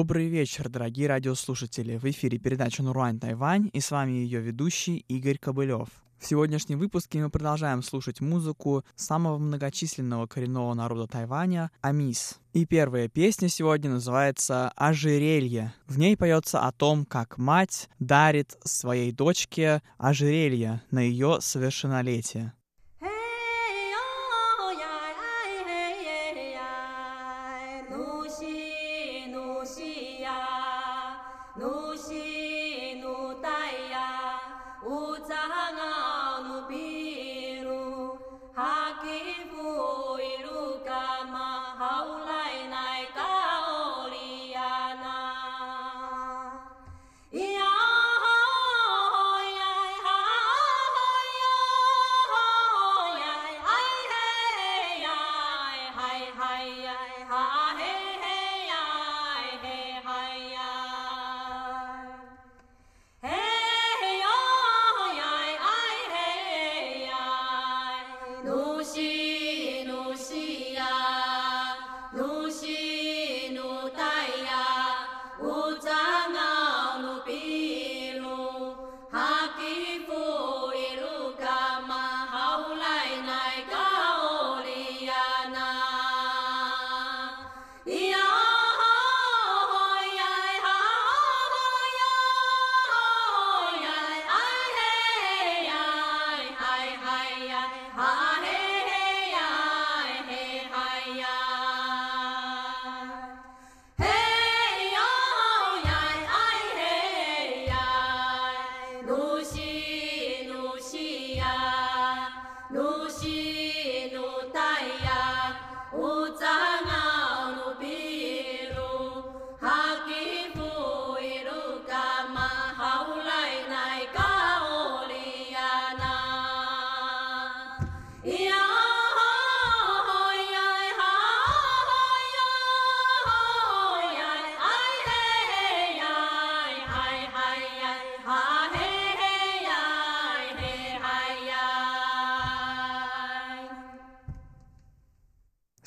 Добрый вечер, дорогие радиослушатели. В эфире передача «Нуруань Тайвань» и с вами ее ведущий Игорь Кобылев. В сегодняшнем выпуске мы продолжаем слушать музыку самого многочисленного коренного народа Тайваня — Амис. И первая песня сегодня называется «Ожерелье». В ней поется о том, как мать дарит своей дочке ожерелье на ее совершеннолетие.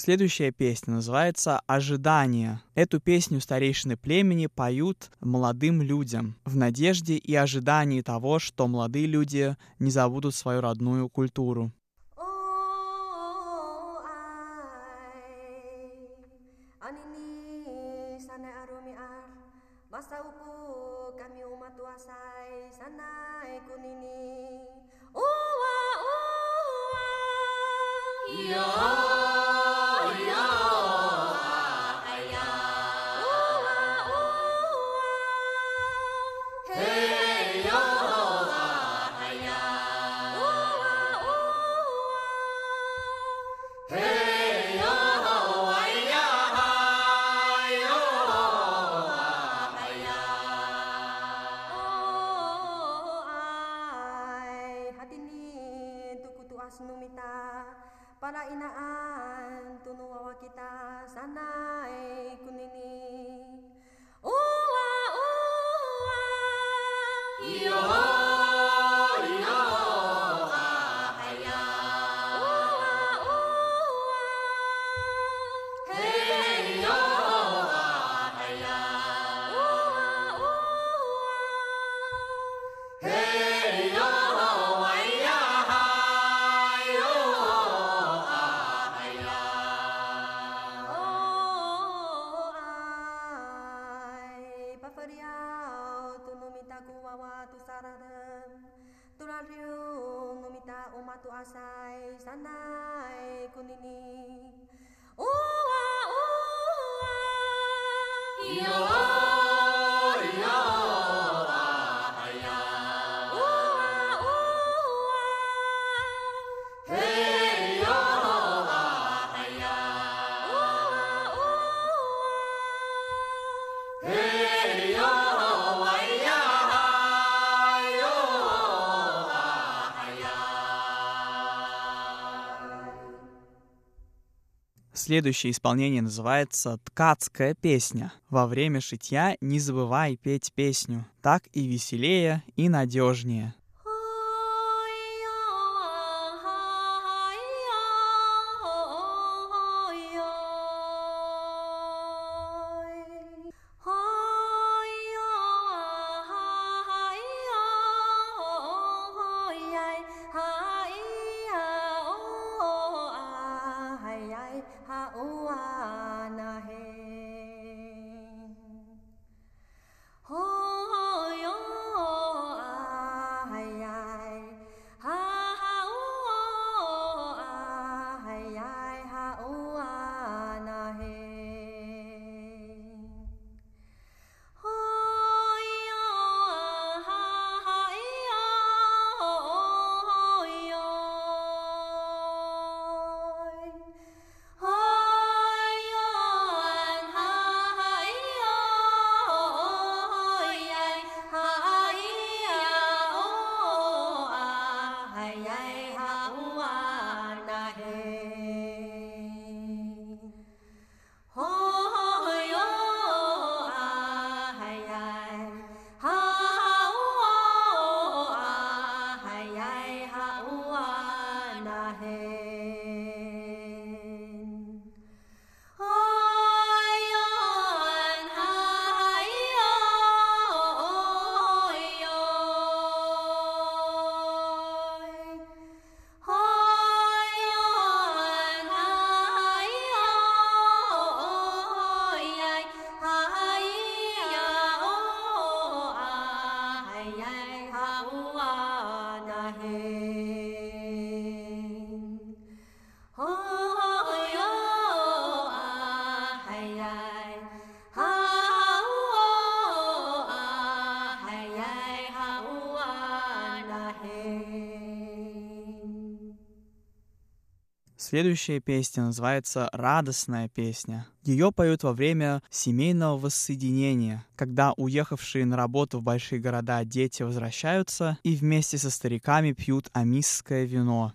Следующая песня называется «Ожидание». Эту песню старейшины племени поют молодым людям в надежде и ожидании того, что молодые люди не забудут свою родную культуру. Yeah. tuwas numita para inaan tunuwawa kita sanay kunini. Uwa uwa. Следующее исполнение называется «Ткацкая песня». Во время шитья не забывай петь песню. Так и веселее, и надежнее. Следующая песня называется «Радостная песня». Ее поют во время семейного воссоединения, когда уехавшие на работу в большие города дети возвращаются и вместе со стариками пьют амисское вино.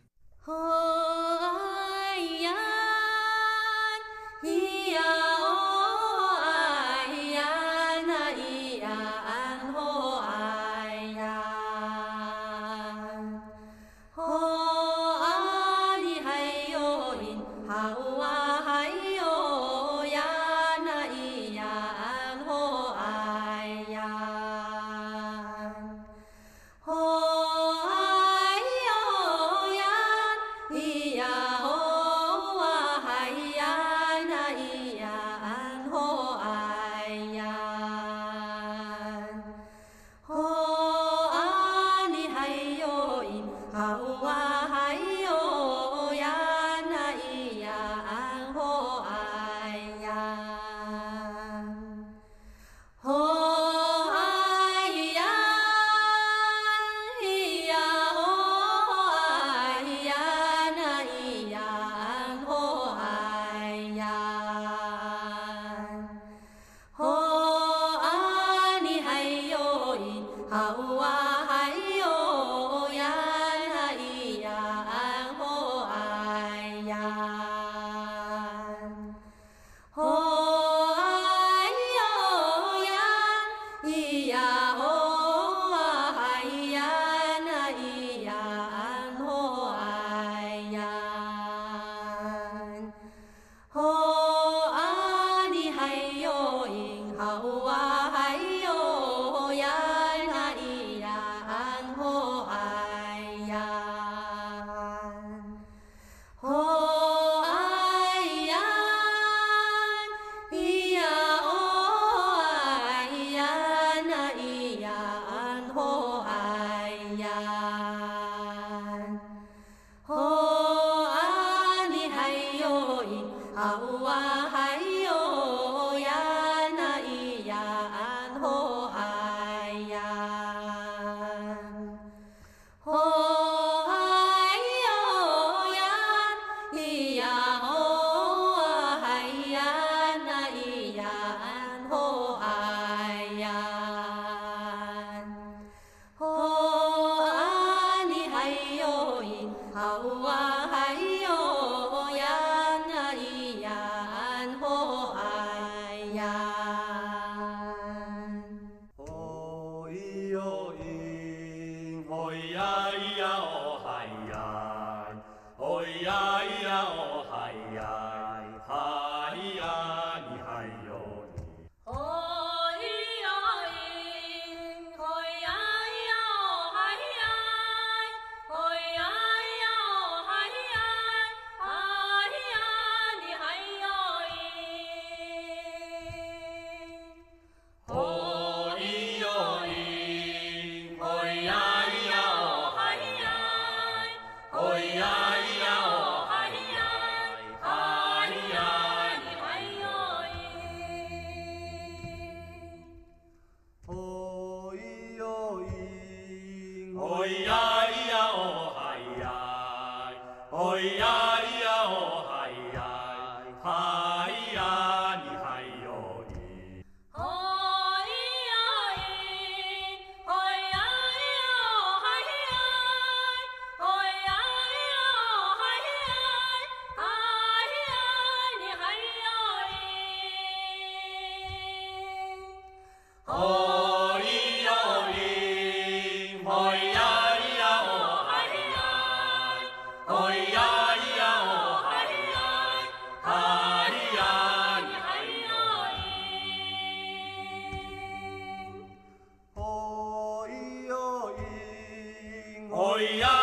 哎呀！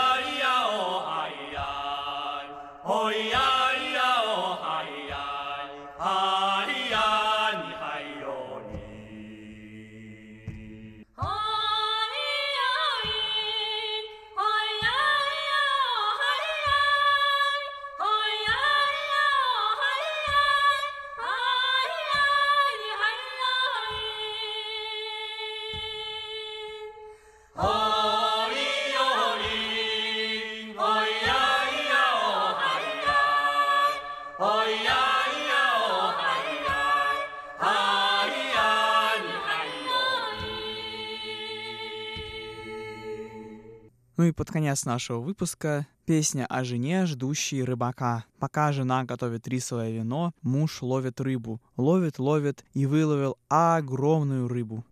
Ну и под конец нашего выпуска песня о жене, ждущей рыбака. Пока жена готовит рисовое вино, муж ловит рыбу. Ловит, ловит и выловил огромную рыбу.